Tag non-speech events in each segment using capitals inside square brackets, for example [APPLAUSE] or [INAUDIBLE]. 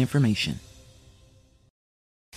information.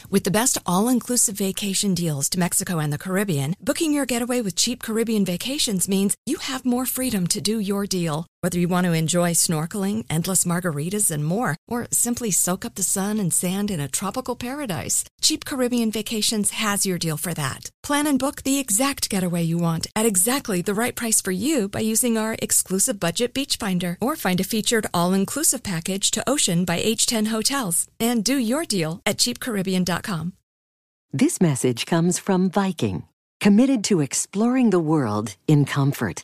With the best all inclusive vacation deals to Mexico and the Caribbean, booking your getaway with cheap Caribbean vacations means you have more freedom to do your deal. Whether you want to enjoy snorkeling, endless margaritas, and more, or simply soak up the sun and sand in a tropical paradise, Cheap Caribbean Vacations has your deal for that. Plan and book the exact getaway you want at exactly the right price for you by using our exclusive budget beach finder or find a featured all-inclusive package to Ocean by H10 Hotels and do your deal at cheapcaribbean.com. This message comes from Viking, committed to exploring the world in comfort.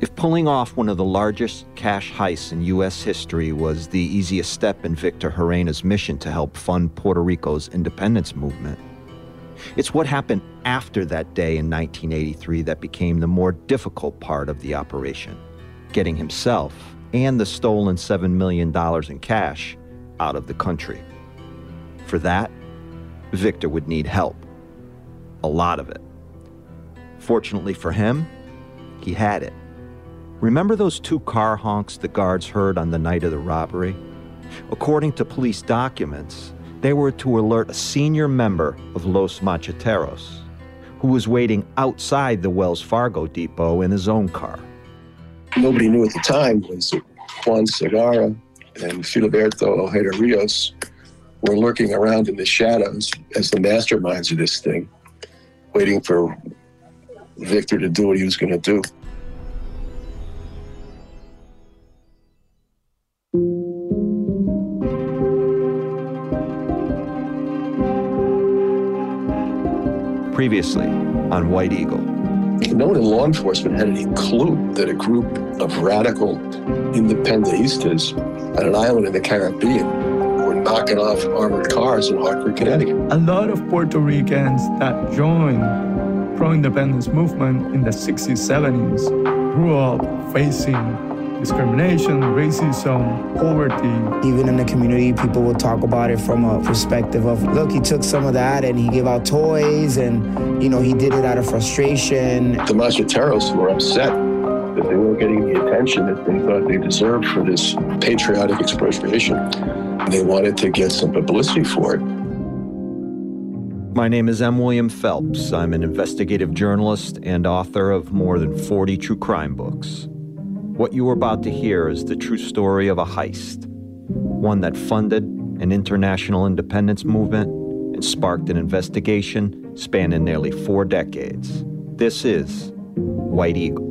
If pulling off one of the largest cash heists in U.S. history was the easiest step in Victor Gerena's mission to help fund Puerto Rico's independence movement, it's what happened after that day in 1983 that became the more difficult part of the operation getting himself and the stolen $7 million in cash out of the country. For that, Victor would need help. A lot of it. Fortunately for him, he had it. Remember those two car honks the guards heard on the night of the robbery? According to police documents, they were to alert a senior member of Los Macheteros, who was waiting outside the Wells Fargo depot in his own car. Nobody knew at the time was Juan Segarra and Filiberto Ojeda Rios were lurking around in the shadows as the masterminds of this thing, waiting for Victor to do what he was going to do. Previously on White Eagle. No one in law enforcement had any clue that a group of radical independentistas on an island in the Caribbean were knocking off armored cars in Hartford, Connecticut. A lot of Puerto Ricans that joined pro-independence movement in the 60s, 70s grew up facing discrimination, racism, poverty. Even in the community, people will talk about it from a perspective of, look, he took some of that and he gave out toys and, you know, he did it out of frustration. The Macheteros were upset that they weren't getting the attention that they thought they deserved for this patriotic expropriation. They wanted to get some publicity for it. My name is M. William Phelps. I'm an investigative journalist and author of more than 40 true crime books. What you are about to hear is the true story of a heist, one that funded an international independence movement and sparked an investigation spanning nearly four decades. This is White Eagle.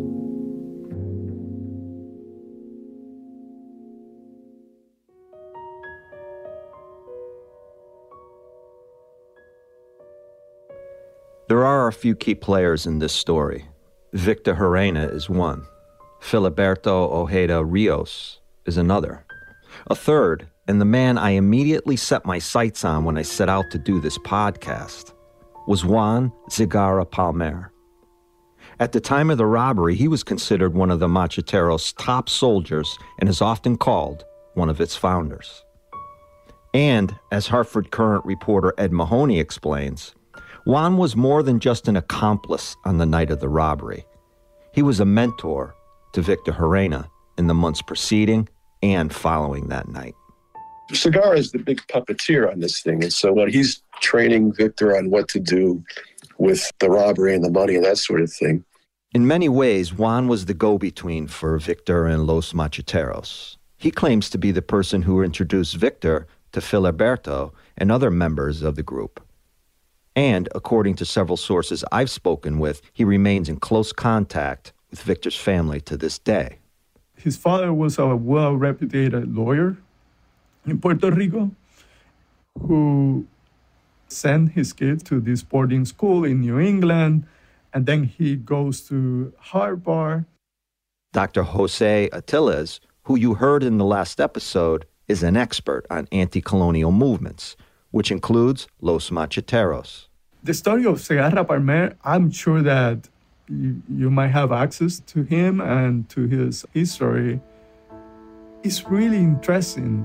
There are a few key players in this story. Victor Gerena is one. Filiberto Ojeda Rios is another. A third, and the man I immediately set my sights on when I set out to do this podcast, was Juan Segarra Palmer. At the time of the robbery, he was considered one of the Macheteros' top soldiers and is often called one of its founders. And, as Hartford Courant reporter Ed Mahoney explains, Juan was more than just an accomplice on the night of the robbery. He was a mentor to Victor Gerena in the months preceding and following that night. Segarra is the big puppeteer on this thing. And so when he's training Victor on what to do with the robbery and the money and that sort of thing. In many ways, Juan was the go between for Victor and Los Macheteros. He claims to be the person who introduced Victor to Filiberto and other members of the group. And according to several sources I've spoken with, he remains in close contact with Victor's family to this day. His father was a well reputed lawyer in Puerto Rico who sent his kids to this boarding school in New England, and then he goes to Harvard. Dr. Jose Atiles, who you heard in the last episode, is an expert on anti colonial movements, which includes Los Macheteros. The story of Segarra Palmer, I'm sure that you, you might have access to him and to his history. It's really interesting.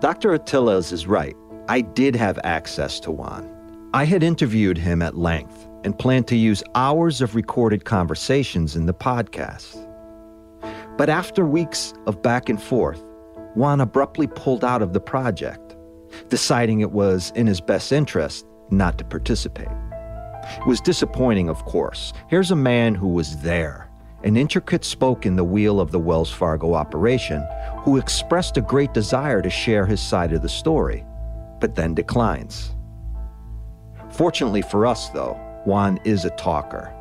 Dr. Atiles is right. I did have access to Juan. I had interviewed him at length and planned to use hours of recorded conversations in the podcast. But after weeks of back and forth, Juan abruptly pulled out of the project, deciding it was in his best interest not to participate. It was disappointing, of course. Here's a man who was there, an intricate spoke in the wheel of the Wells Fargo operation, who expressed a great desire to share his side of the story, but then declines. Fortunately for us, though, Juan is a talker.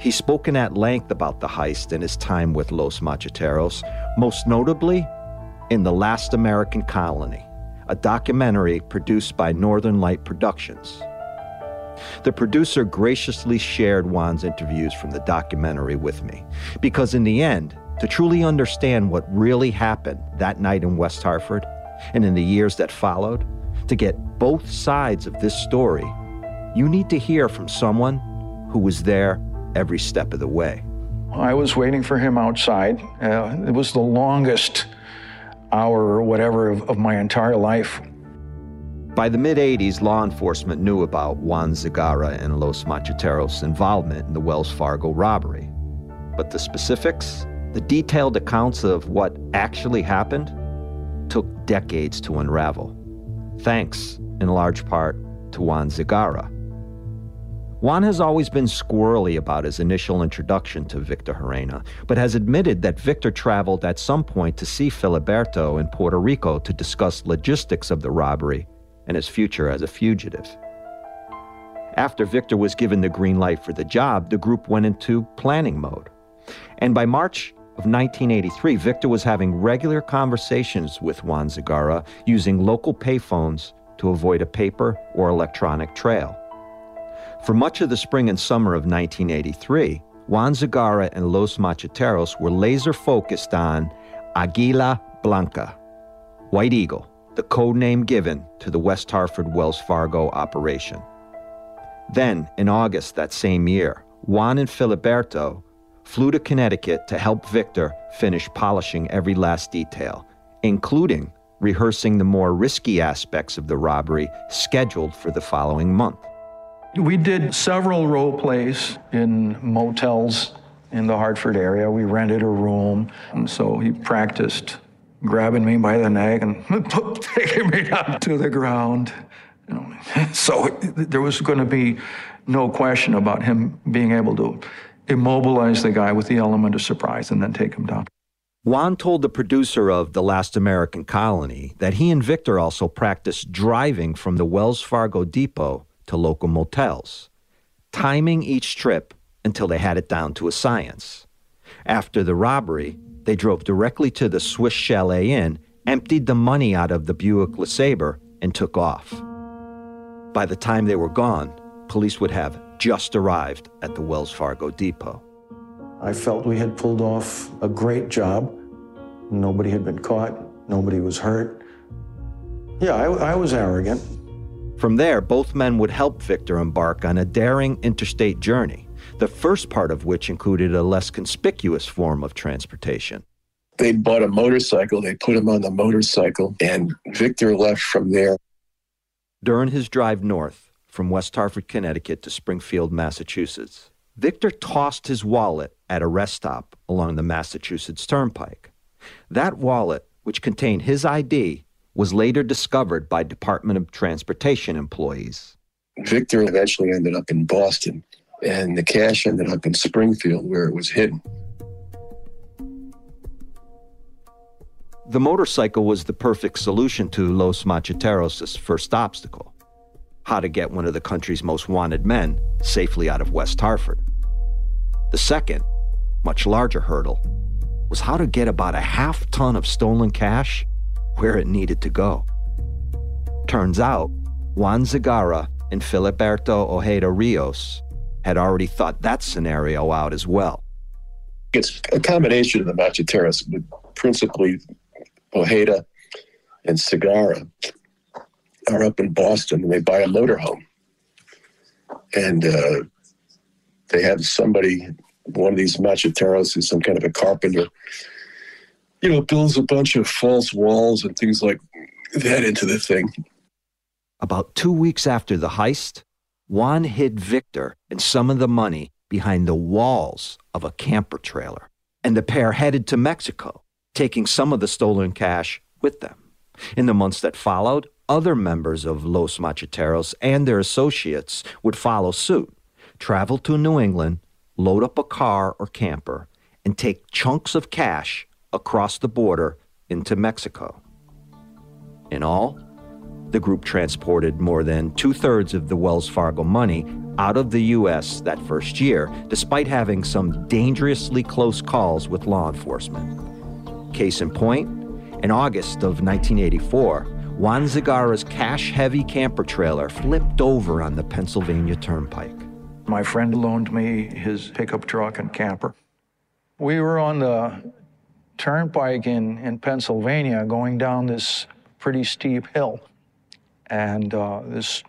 He's spoken at length about the heist and his time with Los Macheteros, most notably in The Last American Colony, a documentary produced by Northern Light Productions. The producer graciously shared Juan's interviews from the documentary with me, because in the end, to truly understand what really happened that night in West Hartford and in the years that followed, to get both sides of this story, you need to hear from someone who was there every step of the way. I was waiting for him outside. Uh, it was the longest hour or whatever of, of my entire life. By the mid 80s, law enforcement knew about Juan Segarra and Los Macheteros' involvement in the Wells Fargo robbery. But the specifics, the detailed accounts of what actually happened, took decades to unravel. Thanks, in large part, to Juan Segarra. Juan has always been squirrely about his initial introduction to Victor Gerena, but has admitted that Victor traveled at some point to see Filiberto in Puerto Rico to discuss logistics of the robbery and his future as a fugitive. After Victor was given the green light for the job, the group went into planning mode. And by March of 1983, Victor was having regular conversations with Juan Segarra using local payphones to avoid a paper or electronic trail. For much of the spring and summer of 1983, Juan Segarra and Los Macheteros were laser focused on Aguila Blanca, White Eagle, the code name given to the West Hartford Wells Fargo operation. Then, in August that same year, Juan and Filiberto flew to Connecticut to help Victor finish polishing every last detail, including rehearsing the more risky aspects of the robbery scheduled for the following month. We did several role plays in motels in the Hartford area. We rented a room, so he practiced grabbing me by the neck and [LAUGHS] taking me down to the ground. So there was going to be no question about him being able to immobilize the guy with the element of surprise and then take him down. Juan told the producer of The Last American Colony that he and Victor also practiced driving from the Wells Fargo depot to local motels, timing each trip until they had it down to a science. After the robbery, they drove directly to the Swiss Chalet Inn, emptied the money out of the Buick LeSabre, and took off. By the time they were gone, police would have just arrived at the Wells Fargo depot. I felt we had pulled off a great job. Nobody had been caught, nobody was hurt. Yeah, I, I was arrogant. From there, both men would help Victor embark on a daring interstate journey, the first part of which included a less conspicuous form of transportation. They bought a motorcycle, they put him on the motorcycle, and Victor left from there. During his drive north from West Hartford, Connecticut to Springfield, Massachusetts, Victor tossed his wallet at a rest stop along the Massachusetts Turnpike. That wallet, which contained his ID, was later discovered by Department of Transportation employees. Victor eventually ended up in Boston, and the cash ended up in Springfield where it was hidden. The motorcycle was the perfect solution to Los Macheteros' first obstacle how to get one of the country's most wanted men safely out of West Hartford. The second, much larger hurdle was how to get about a half ton of stolen cash where it needed to go. Turns out, Juan Segarra and Filiberto Ojeda Rios had already thought that scenario out as well. It's a combination of the Macheteros, but principally Ojeda and Segarra are up in Boston and they buy a motorhome. And uh, they have somebody, one of these macheteros is some kind of a carpenter, you know, builds a bunch of false walls and things like that into the thing. About two weeks after the heist, Juan hid Victor and some of the money behind the walls of a camper trailer, and the pair headed to Mexico, taking some of the stolen cash with them. In the months that followed, other members of Los Macheteros and their associates would follow suit, travel to New England, load up a car or camper, and take chunks of cash across the border into Mexico. In all, the group transported more than two thirds of the Wells Fargo money out of the U.S. that first year, despite having some dangerously close calls with law enforcement. Case in point, in August of 1984, Juan Segarra's cash heavy camper trailer flipped over on the Pennsylvania Turnpike. My friend loaned me his pickup truck and camper. We were on the turnpike in, in Pennsylvania going down this pretty steep hill, and uh, this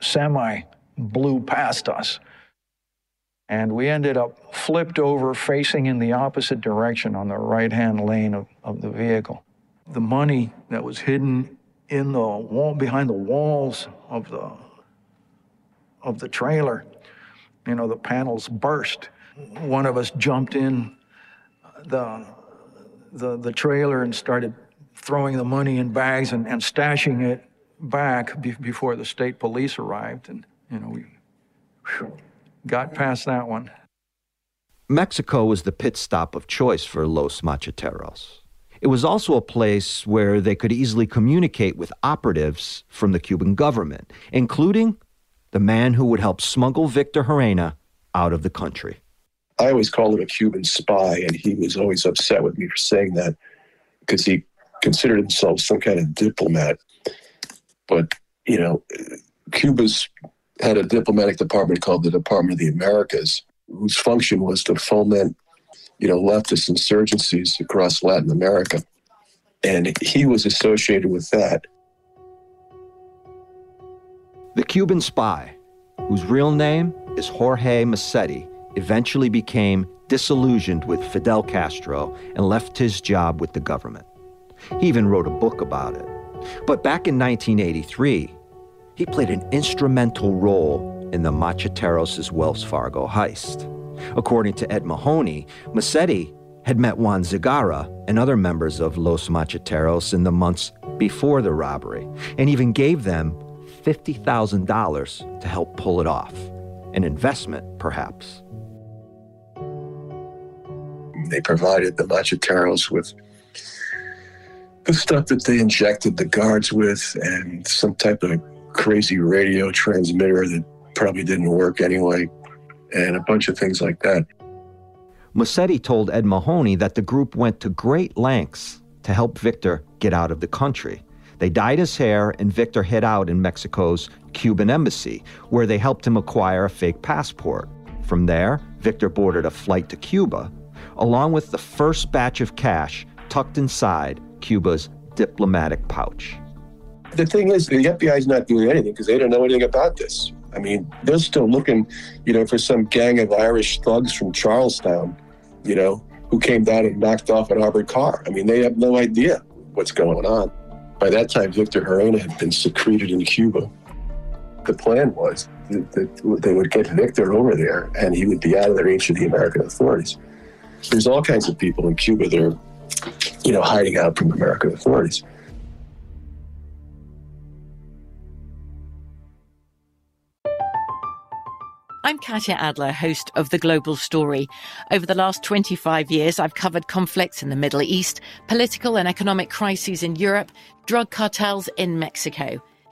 semi blew past us. And we ended up flipped over, facing in the opposite direction on the right hand lane of, of the vehicle. The money that was hidden in the wall, behind the walls of the, of the trailer, you know, the panels burst. One of us jumped in the, the, the trailer and started throwing the money in bags and, and stashing it back be, before the state police arrived. And, you know, we whew, got past that one. Mexico was the pit stop of choice for Los Macheteros. It was also a place where they could easily communicate with operatives from the Cuban government, including the man who would help smuggle Victor Gerena out of the country. I always called him a Cuban spy, and he was always upset with me for saying that because he considered himself some kind of diplomat. But, you know, Cuba's had a diplomatic department called the Department of the Americas, whose function was to foment, you know, leftist insurgencies across Latin America. And he was associated with that. The Cuban spy, whose real name is Jorge Masetti, eventually became disillusioned with Fidel Castro and left his job with the government. He even wrote a book about it. But back in 1983, he played an instrumental role in the Macheteros' Wells Fargo heist. According to Ed Mahoney, Masetti had met Juan Segarra and other members of Los Macheteros in the months before the robbery and even gave them $50,000 to help pull it off. An investment, perhaps. They provided the Macheteros with the stuff that they injected the guards with and some type of crazy radio transmitter that probably didn't work anyway, and a bunch of things like that. Masetti told Ed Mahoney that the group went to great lengths to help Victor get out of the country. They dyed his hair, and Victor hid out in Mexico's Cuban embassy, where they helped him acquire a fake passport. From there, Victor boarded a flight to Cuba, along with the first batch of cash tucked inside Cuba's diplomatic pouch. The thing is, the FBI is not doing anything because they don't know anything about this. I mean, they're still looking, you know, for some gang of Irish thugs from Charlestown, you know, who came down and knocked off an armored car. I mean, they have no idea what's going on. By that time, Victor Gerena had been secreted in Cuba. The plan was that they would get Victor over there and he would be out of the reach of the American authorities. There's all kinds of people in Cuba that are, you know, hiding out from American authorities. I'm Katya Adler, host of The Global Story. Over the last 25 years, I've covered conflicts in the Middle East, political and economic crises in Europe, drug cartels in Mexico.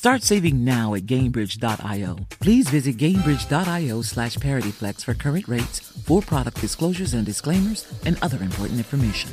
Start saving now at Gainbridge.io. Please visit Gainbridge.io slash ParityFlex for current rates, for product disclosures and disclaimers, and other important information.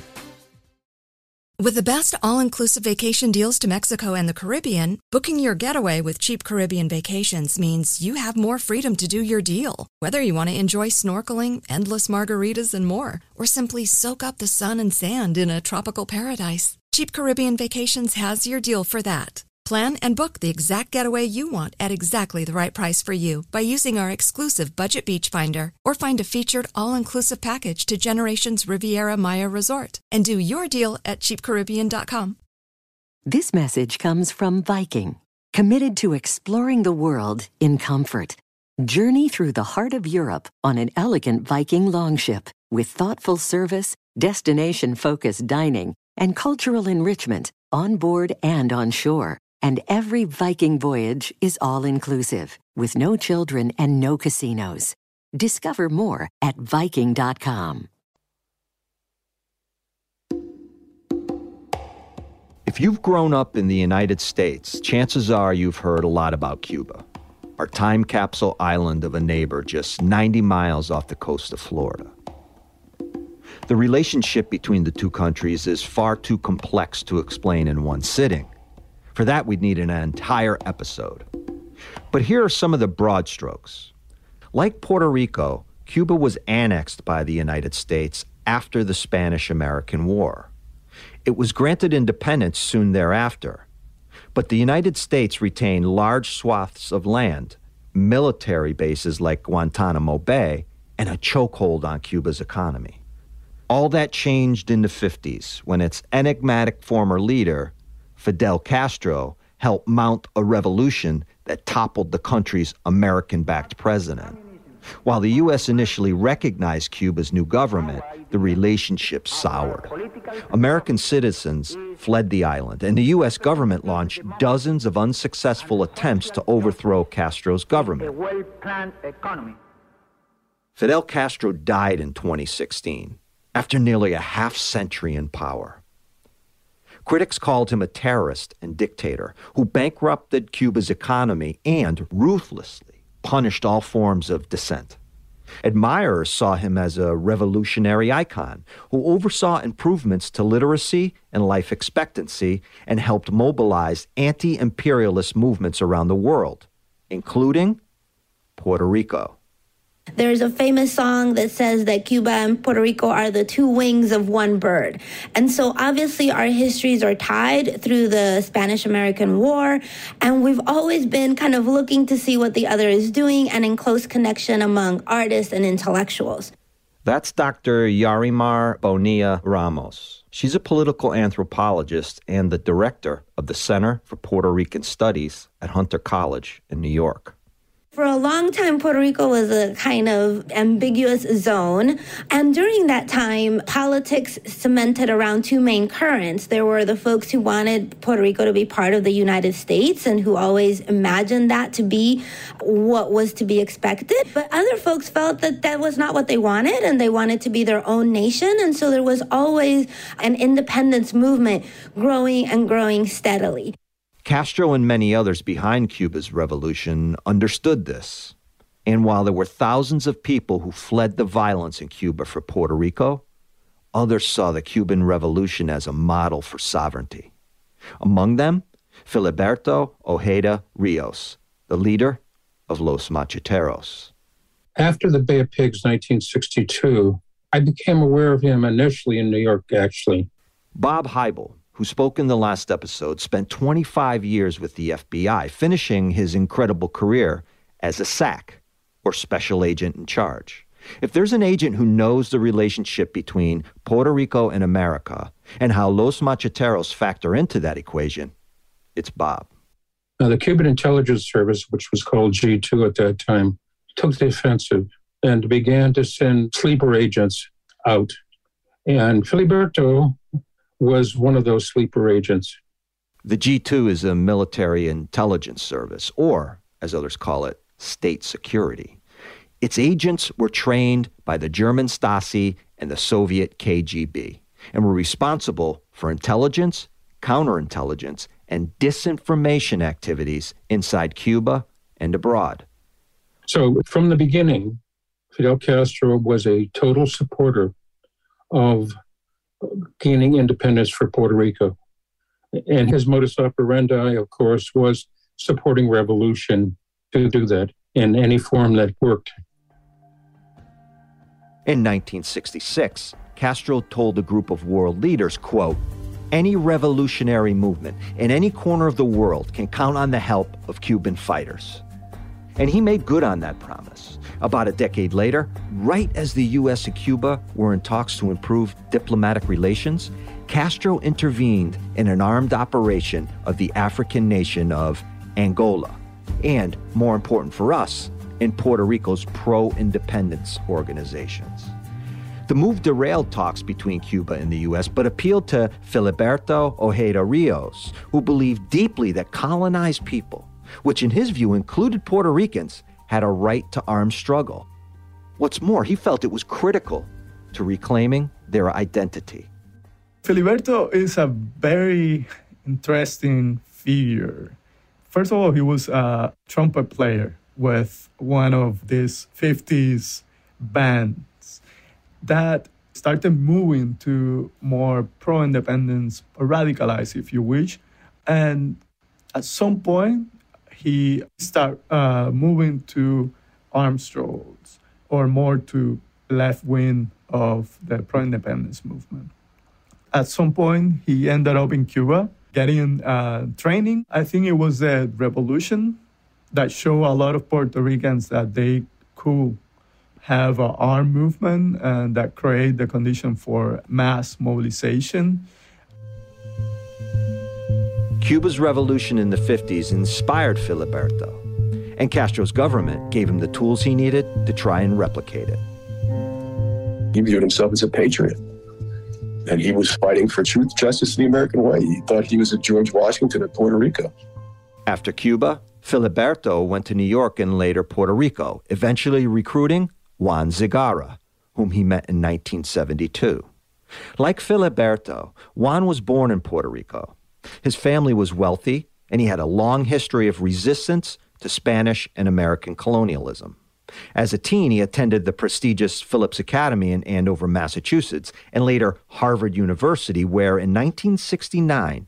With the best all-inclusive vacation deals to Mexico and the Caribbean, booking your getaway with cheap Caribbean vacations means you have more freedom to do your deal. Whether you want to enjoy snorkeling, endless margaritas, and more, or simply soak up the sun and sand in a tropical paradise, Cheap Caribbean Vacations has your deal for that. Plan and book the exact getaway you want at exactly the right price for you by using our exclusive Budget Beach Finder or find a featured all-inclusive package to Generations Riviera Maya Resort and do your deal at cheapcaribbean.com. This message comes from Viking, committed to exploring the world in comfort. Journey through the heart of Europe on an elegant Viking longship with thoughtful service, destination-focused dining, and cultural enrichment on board and on shore and every Viking voyage is all inclusive, with no children and no casinos. Discover more at Viking.com. If you've grown up in the United States, chances are you've heard a lot about Cuba, our time capsule island of a neighbor just 90 miles off the coast of Florida. The relationship between the two countries is far too complex to explain in one sitting. For that, we'd need an entire episode. But here are some of the broad strokes. Like Puerto Rico, Cuba was annexed by the United States after the Spanish American War. It was granted independence soon thereafter. But the United States retained large swaths of land, military bases like Guantanamo Bay, and a chokehold on Cuba's economy. All that changed in the 50s when its enigmatic former leader, Fidel Castro helped mount a revolution that toppled the country's American backed president. While the U.S. initially recognized Cuba's new government, the relationship soured. American citizens fled the island, and the U.S. government launched dozens of unsuccessful attempts to overthrow Castro's government. Fidel Castro died in 2016 after nearly a half century in power. Critics called him a terrorist and dictator who bankrupted Cuba's economy and ruthlessly punished all forms of dissent. Admirers saw him as a revolutionary icon who oversaw improvements to literacy and life expectancy and helped mobilize anti imperialist movements around the world, including Puerto Rico. There's a famous song that says that Cuba and Puerto Rico are the two wings of one bird. And so obviously our histories are tied through the Spanish American War. And we've always been kind of looking to see what the other is doing and in close connection among artists and intellectuals. That's Dr. Yarimar Bonilla Ramos. She's a political anthropologist and the director of the Center for Puerto Rican Studies at Hunter College in New York. For a long time, Puerto Rico was a kind of ambiguous zone. And during that time, politics cemented around two main currents. There were the folks who wanted Puerto Rico to be part of the United States and who always imagined that to be what was to be expected. But other folks felt that that was not what they wanted and they wanted to be their own nation. And so there was always an independence movement growing and growing steadily. Castro and many others behind Cuba's revolution understood this. And while there were thousands of people who fled the violence in Cuba for Puerto Rico, others saw the Cuban Revolution as a model for sovereignty. Among them, Filiberto Ojeda Rios, the leader of Los Macheteros. After the Bay of Pigs 1962, I became aware of him initially in New York, actually. Bob Heibel, who spoke in the last episode, spent 25 years with the FBI, finishing his incredible career as a SAC, or Special Agent in Charge. If there's an agent who knows the relationship between Puerto Rico and America and how Los Macheteros factor into that equation, it's Bob. Now, the Cuban intelligence service, which was called G2 at that time, took the offensive and began to send sleeper agents out. And Filiberto was one of those sleeper agents. The G2 is a military intelligence service, or, as others call it, state security. Its agents were trained by the German Stasi and the Soviet KGB and were responsible for intelligence, counterintelligence, and disinformation activities inside Cuba and abroad. So, from the beginning, Fidel Castro was a total supporter of gaining independence for Puerto Rico. And his modus operandi, of course, was supporting revolution to do that in any form that worked. In 1966, Castro told a group of world leaders, quote, any revolutionary movement in any corner of the world can count on the help of Cuban fighters. And he made good on that promise. About a decade later, right as the U.S. and Cuba were in talks to improve diplomatic relations, Castro intervened in an armed operation of the African nation of Angola, and, more important for us, in Puerto Rico's pro independence organizations. The move derailed talks between Cuba and the U.S., but appealed to Filiberto Ojeda Rios, who believed deeply that colonized people which in his view included Puerto Ricans, had a right to armed struggle. What's more, he felt it was critical to reclaiming their identity. Filiberto is a very interesting figure. First of all, he was a trumpet player with one of these 50s bands that started moving to more pro independence, radicalized, if you wish. And at some point, he start uh, moving to arm strolls or more to left wing of the pro-independence movement. At some point, he ended up in Cuba getting uh, training. I think it was the revolution that showed a lot of Puerto Ricans that they could have an armed movement and that create the condition for mass mobilization Cuba's revolution in the 50s inspired Filiberto, and Castro's government gave him the tools he needed to try and replicate it. He viewed himself as a patriot, and he was fighting for truth, justice, and the American way. He thought he was a George Washington of Puerto Rico. After Cuba, Filiberto went to New York and later Puerto Rico, eventually recruiting Juan Segarra, whom he met in 1972. Like Filiberto, Juan was born in Puerto Rico his family was wealthy, and he had a long history of resistance to Spanish and American colonialism. As a teen, he attended the prestigious Phillips Academy in Andover, Massachusetts, and later Harvard University, where in 1969,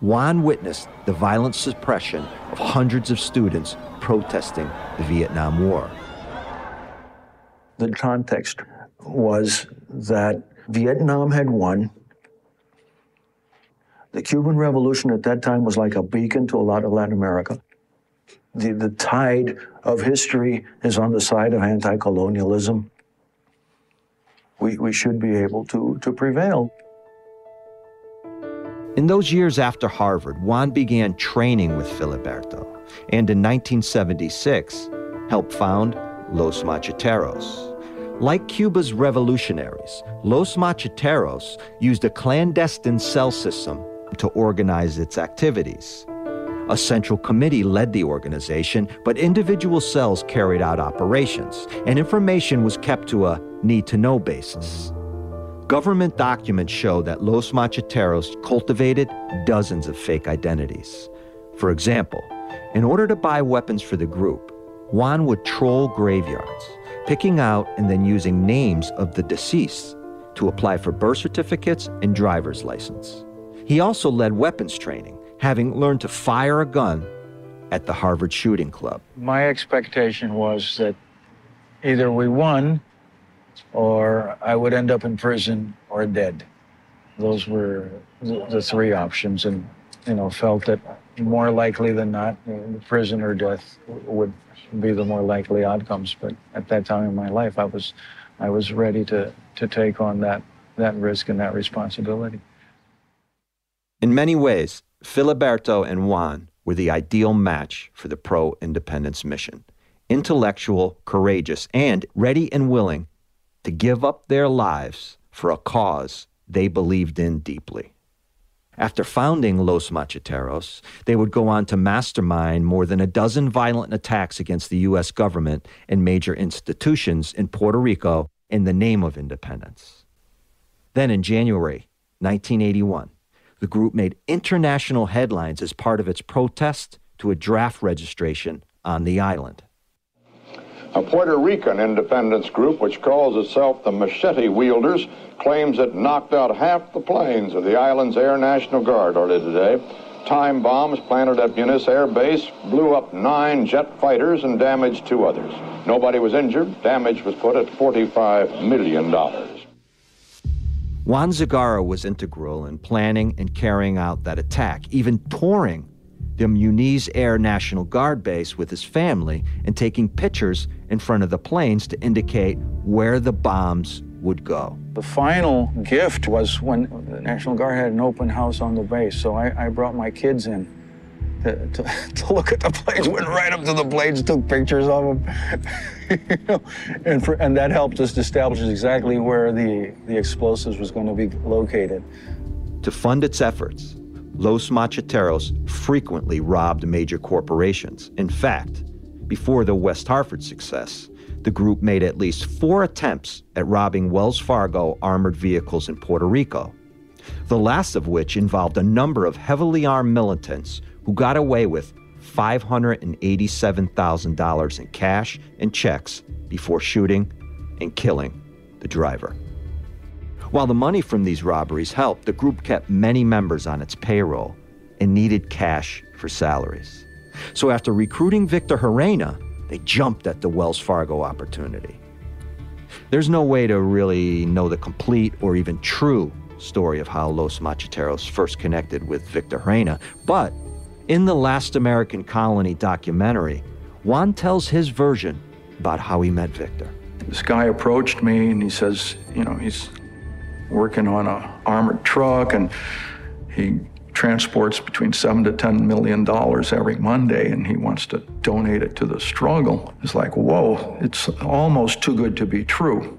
Juan witnessed the violent suppression of hundreds of students protesting the Vietnam War. The context was that Vietnam had won, the Cuban Revolution at that time was like a beacon to a lot of Latin America. The, the tide of history is on the side of anti colonialism. we, we should be able to, to prevail. In those years after Harvard, Juan began training with Filiberto and in 1976 helped found Los Macheteros. Like Cuba's revolutionaries, Los Macheteros used a clandestine cell system to organize its activities. A central committee led the organization, but individual cells carried out operations, and information was kept to a need to know basis. Government documents show that Los Macheteros cultivated dozens of fake identities. For example, in order to buy weapons for the group, Juan would troll graveyards, picking out and then using names of the deceased to apply for birth certificates and driver's license. He also led weapons training, having learned to fire a gun at the Harvard Shooting Club. My expectation was that either we won or I would end up in prison or dead. Those were the three options, and you know, felt that more likely than not, prison or death would be the more likely outcomes. But at that time in my life, I was, I was ready to to take on that that risk and that responsibility. In many ways, Filiberto and Juan were the ideal match for the pro independence mission intellectual, courageous, and ready and willing to give up their lives for a cause they believed in deeply. After founding Los Macheteros, they would go on to mastermind more than a dozen violent attacks against the U.S. government and major institutions in Puerto Rico in the name of independence. Then in January 1981, the group made international headlines as part of its protest to a draft registration on the island. A Puerto Rican independence group, which calls itself the Machete Wielders, claims it knocked out half the planes of the island's Air National Guard earlier today. Time bombs planted at Buenos Air Base blew up nine jet fighters and damaged two others. Nobody was injured. Damage was put at $45 million. Juan Segarra was integral in planning and carrying out that attack, even touring the Muniz Air National Guard base with his family and taking pictures in front of the planes to indicate where the bombs would go. The final gift was when the National Guard had an open house on the base, so I, I brought my kids in to, [LAUGHS] to, look at the planes, went right up to the planes, took pictures of them. you know, and, for, and that helped us establish exactly where the, the explosives was going to be located. To fund its efforts, Los Macheteros frequently robbed major corporations. In fact, before the West Hartford success, the group made at least four attempts at robbing Wells Fargo armored vehicles in Puerto Rico, the last of which involved a number of heavily armed militants who got away with $587,000 in cash and checks before shooting and killing the driver. While the money from these robberies helped, the group kept many members on its payroll and needed cash for salaries. So after recruiting Victor Gerena, they jumped at the Wells Fargo opportunity. There's no way to really know the complete or even true story of how Los Macheteros first connected with Victor Gerena, but in the Last American Colony documentary, Juan tells his version about how he met Victor. This guy approached me and he says, you know, he's working on a armored truck and he transports between seven to ten million dollars every Monday and he wants to donate it to the struggle. It's like, whoa, it's almost too good to be true.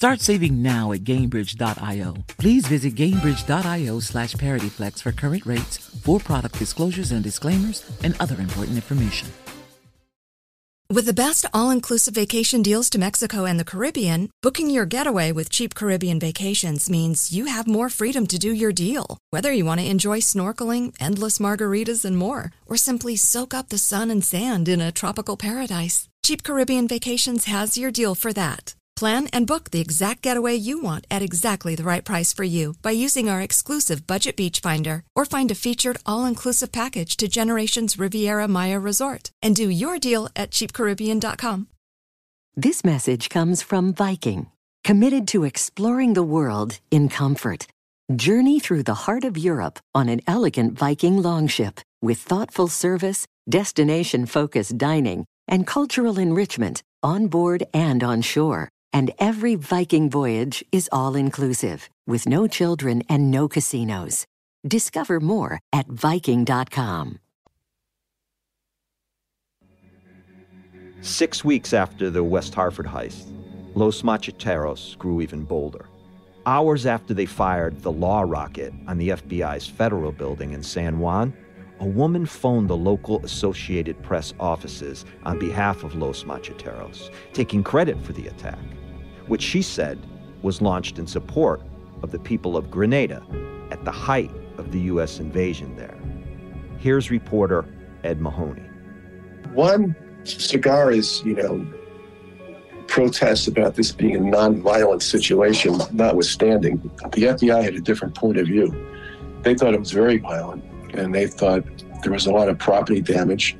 Start saving now at Gainbridge.io. Please visit Gainbridge.io slash ParityFlex for current rates, for product disclosures and disclaimers, and other important information. With the best all-inclusive vacation deals to Mexico and the Caribbean, booking your getaway with cheap Caribbean vacations means you have more freedom to do your deal. Whether you want to enjoy snorkeling, endless margaritas, and more, or simply soak up the sun and sand in a tropical paradise, Cheap Caribbean Vacations has your deal for that. Plan and book the exact getaway you want at exactly the right price for you by using our exclusive Budget Beach Finder or find a featured all-inclusive package to Generations Riviera Maya Resort and do your deal at cheapcaribbean.com. This message comes from Viking, committed to exploring the world in comfort. Journey through the heart of Europe on an elegant Viking longship with thoughtful service, destination-focused dining, and cultural enrichment on board and on shore. And every Viking voyage is all inclusive, with no children and no casinos. Discover more at Viking.com. Six weeks after the West Hartford heist, Los Macheteros grew even bolder. Hours after they fired the law rocket on the FBI's federal building in San Juan, a woman phoned the local Associated Press offices on behalf of Los Macheteros, taking credit for the attack, which she said was launched in support of the people of Grenada at the height of the U.S. invasion there. Here's reporter Ed Mahony. One cigar is, you know, protests about this being a nonviolent situation, notwithstanding. The FBI had a different point of view. They thought it was very violent, and they thought there was a lot of property damage.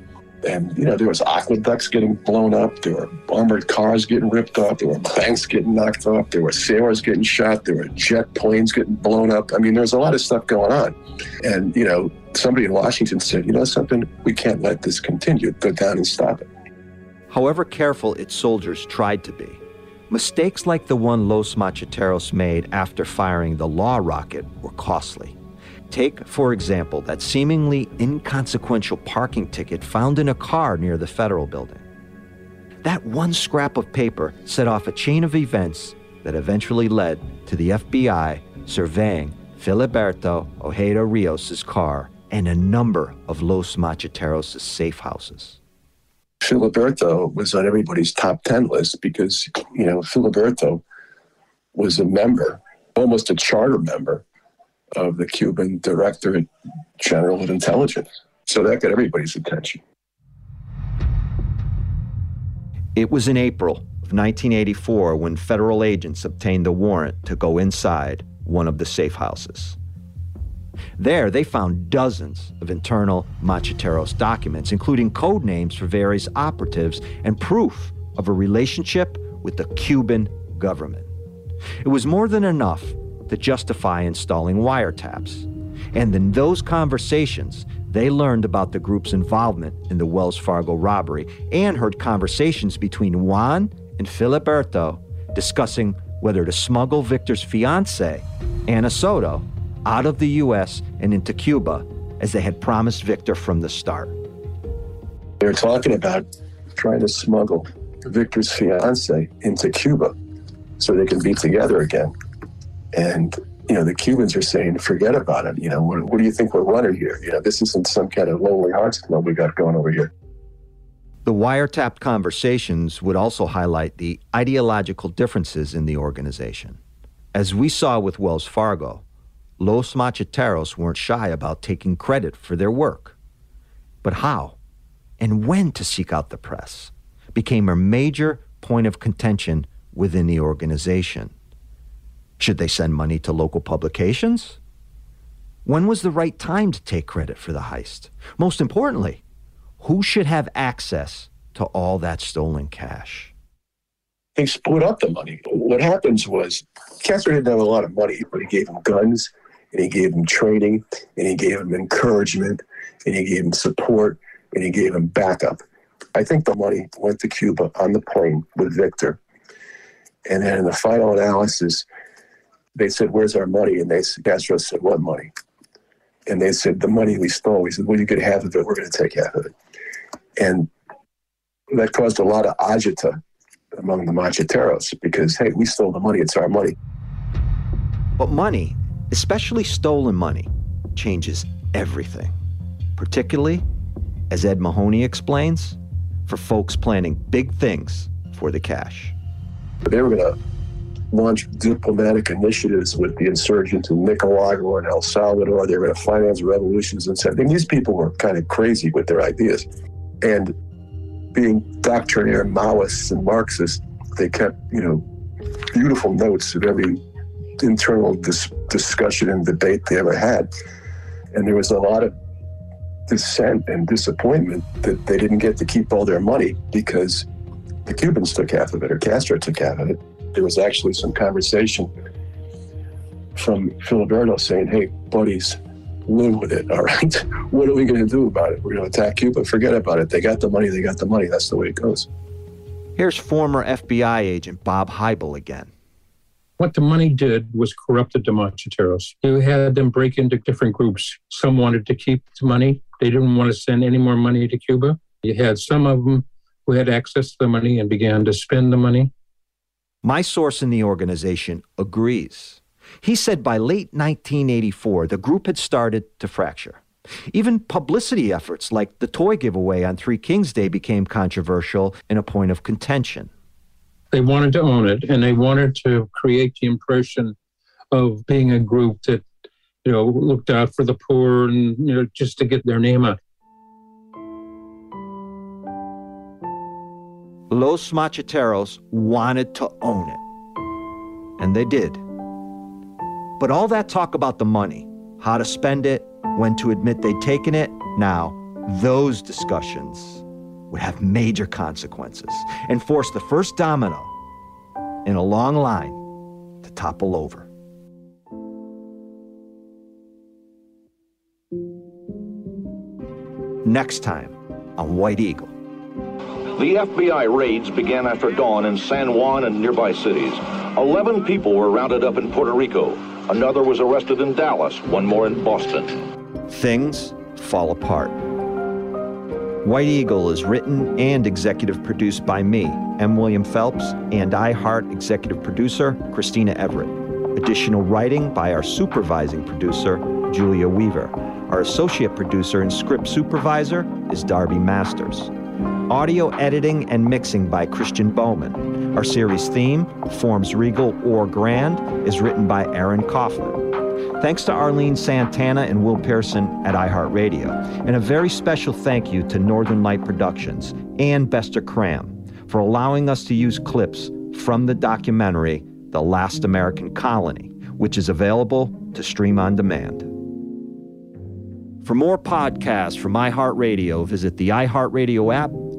And, you know, there was aqueducts getting blown up. There were armored cars getting ripped up, There were banks getting knocked off. There were sailors getting shot. There were jet planes getting blown up. I mean, there was a lot of stuff going on. And, you know, somebody in Washington said, you know something, we can't let this continue. Go down and stop it. However careful its soldiers tried to be, mistakes like the one Los Macheteros made after firing the law rocket were costly. Take, for example, that seemingly inconsequential parking ticket found in a car near the federal building. That one scrap of paper set off a chain of events that eventually led to the FBI surveying Filiberto Ojeda Rios' car and a number of Los Macheteros' safe houses. Filiberto was on everybody's top 10 list because, you know, Filiberto was a member, almost a charter member of the Cuban Directorate General of Intelligence. So that got everybody's attention. It was in April of 1984 when federal agents obtained the warrant to go inside one of the safe houses. There, they found dozens of internal Macheteros documents, including code names for various operatives and proof of a relationship with the Cuban government. It was more than enough to justify installing wiretaps. And in those conversations, they learned about the group's involvement in the Wells Fargo robbery and heard conversations between Juan and Filiberto discussing whether to smuggle Victor's fiancee, Anna Soto, out of the U.S. and into Cuba, as they had promised Victor from the start. They were talking about trying to smuggle Victor's fiance into Cuba so they can be together again. And, you know, the Cubans are saying, forget about it. You know, what, what do you think we're running here? You know, this isn't some kind of lonely hearts club we got going over here. The wiretapped conversations would also highlight the ideological differences in the organization. As we saw with Wells Fargo, Los Macheteros weren't shy about taking credit for their work. But how and when to seek out the press became a major point of contention within the organization. Should they send money to local publications? When was the right time to take credit for the heist? Most importantly, who should have access to all that stolen cash? They split up the money. What happens was Castro didn't have a lot of money, but he gave them guns and he gave them training, and he gave them encouragement, and he gave them support, and he gave them backup. I think the money went to Cuba on the plane with Victor. And then in the final analysis, they said, Where's our money? And they Castro said, What money? And they said, The money we stole. We said, Well, you get half of it, we're going to take half of it. And that caused a lot of agita among the macheteros because, hey, we stole the money, it's our money. But money, especially stolen money, changes everything. Particularly, as Ed Mahony explains, for folks planning big things for the cash. They were going to launch diplomatic initiatives with the insurgents in Nicaragua and El Salvador. They were going to finance revolutions and stuff. Mean, these people were kind of crazy with their ideas. And being doctrinaire Maoists and Marxists, they kept, you know, beautiful notes of every internal dis- discussion and debate they ever had. And there was a lot of dissent and disappointment that they didn't get to keep all their money because the Cubans took half of it or Castro took half of it. There was actually some conversation from Filiberto saying, hey, buddies, live with it, [LAUGHS] all right? what are we going to do about it? We're going to attack Cuba? Forget about it. They got the money, they got the money. That's the way it goes. Here's former FBI agent Bob Heibel again. What the money did was corrupted the Macheteros. You had them break into different groups. Some wanted to keep the money. They didn't want to send any more money to Cuba. You had some of them who had access to the money and began to spend the money. My source in the organization agrees. He said by late 1984, the group had started to fracture. Even publicity efforts like the toy giveaway on Three Kings Day became controversial and a point of contention. They wanted to own it and they wanted to create the impression of being a group that, you know, looked out for the poor and, you know, just to get their name out. Los Macheteros wanted to own it. And they did. But all that talk about the money, how to spend it, when to admit they'd taken it, now, those discussions would have major consequences and force the first domino in a long line to topple over. Next time on White Eagle. The FBI raids began after dawn in San Juan and nearby cities. Eleven people were rounded up in Puerto Rico. Another was arrested in Dallas, one more in Boston. Things fall apart. White Eagle is written and executive produced by me, M. William Phelps, and iHeart executive producer, Christina Everett. Additional writing by our supervising producer, Julia Weaver. Our associate producer and script supervisor is Darby Masters. Audio editing and mixing by Christian Bowman. Our series theme, Forms Regal or Grand, is written by Aaron Kaufman. Thanks to Arlene Santana and Will Pearson at iHeartRadio. And a very special thank you to Northern Light Productions and Bestor Cram for allowing us to use clips from the documentary The Last American Colony, which is available to stream on demand. For more podcasts from iHeartRadio, visit the iHeartRadio app,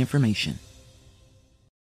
information.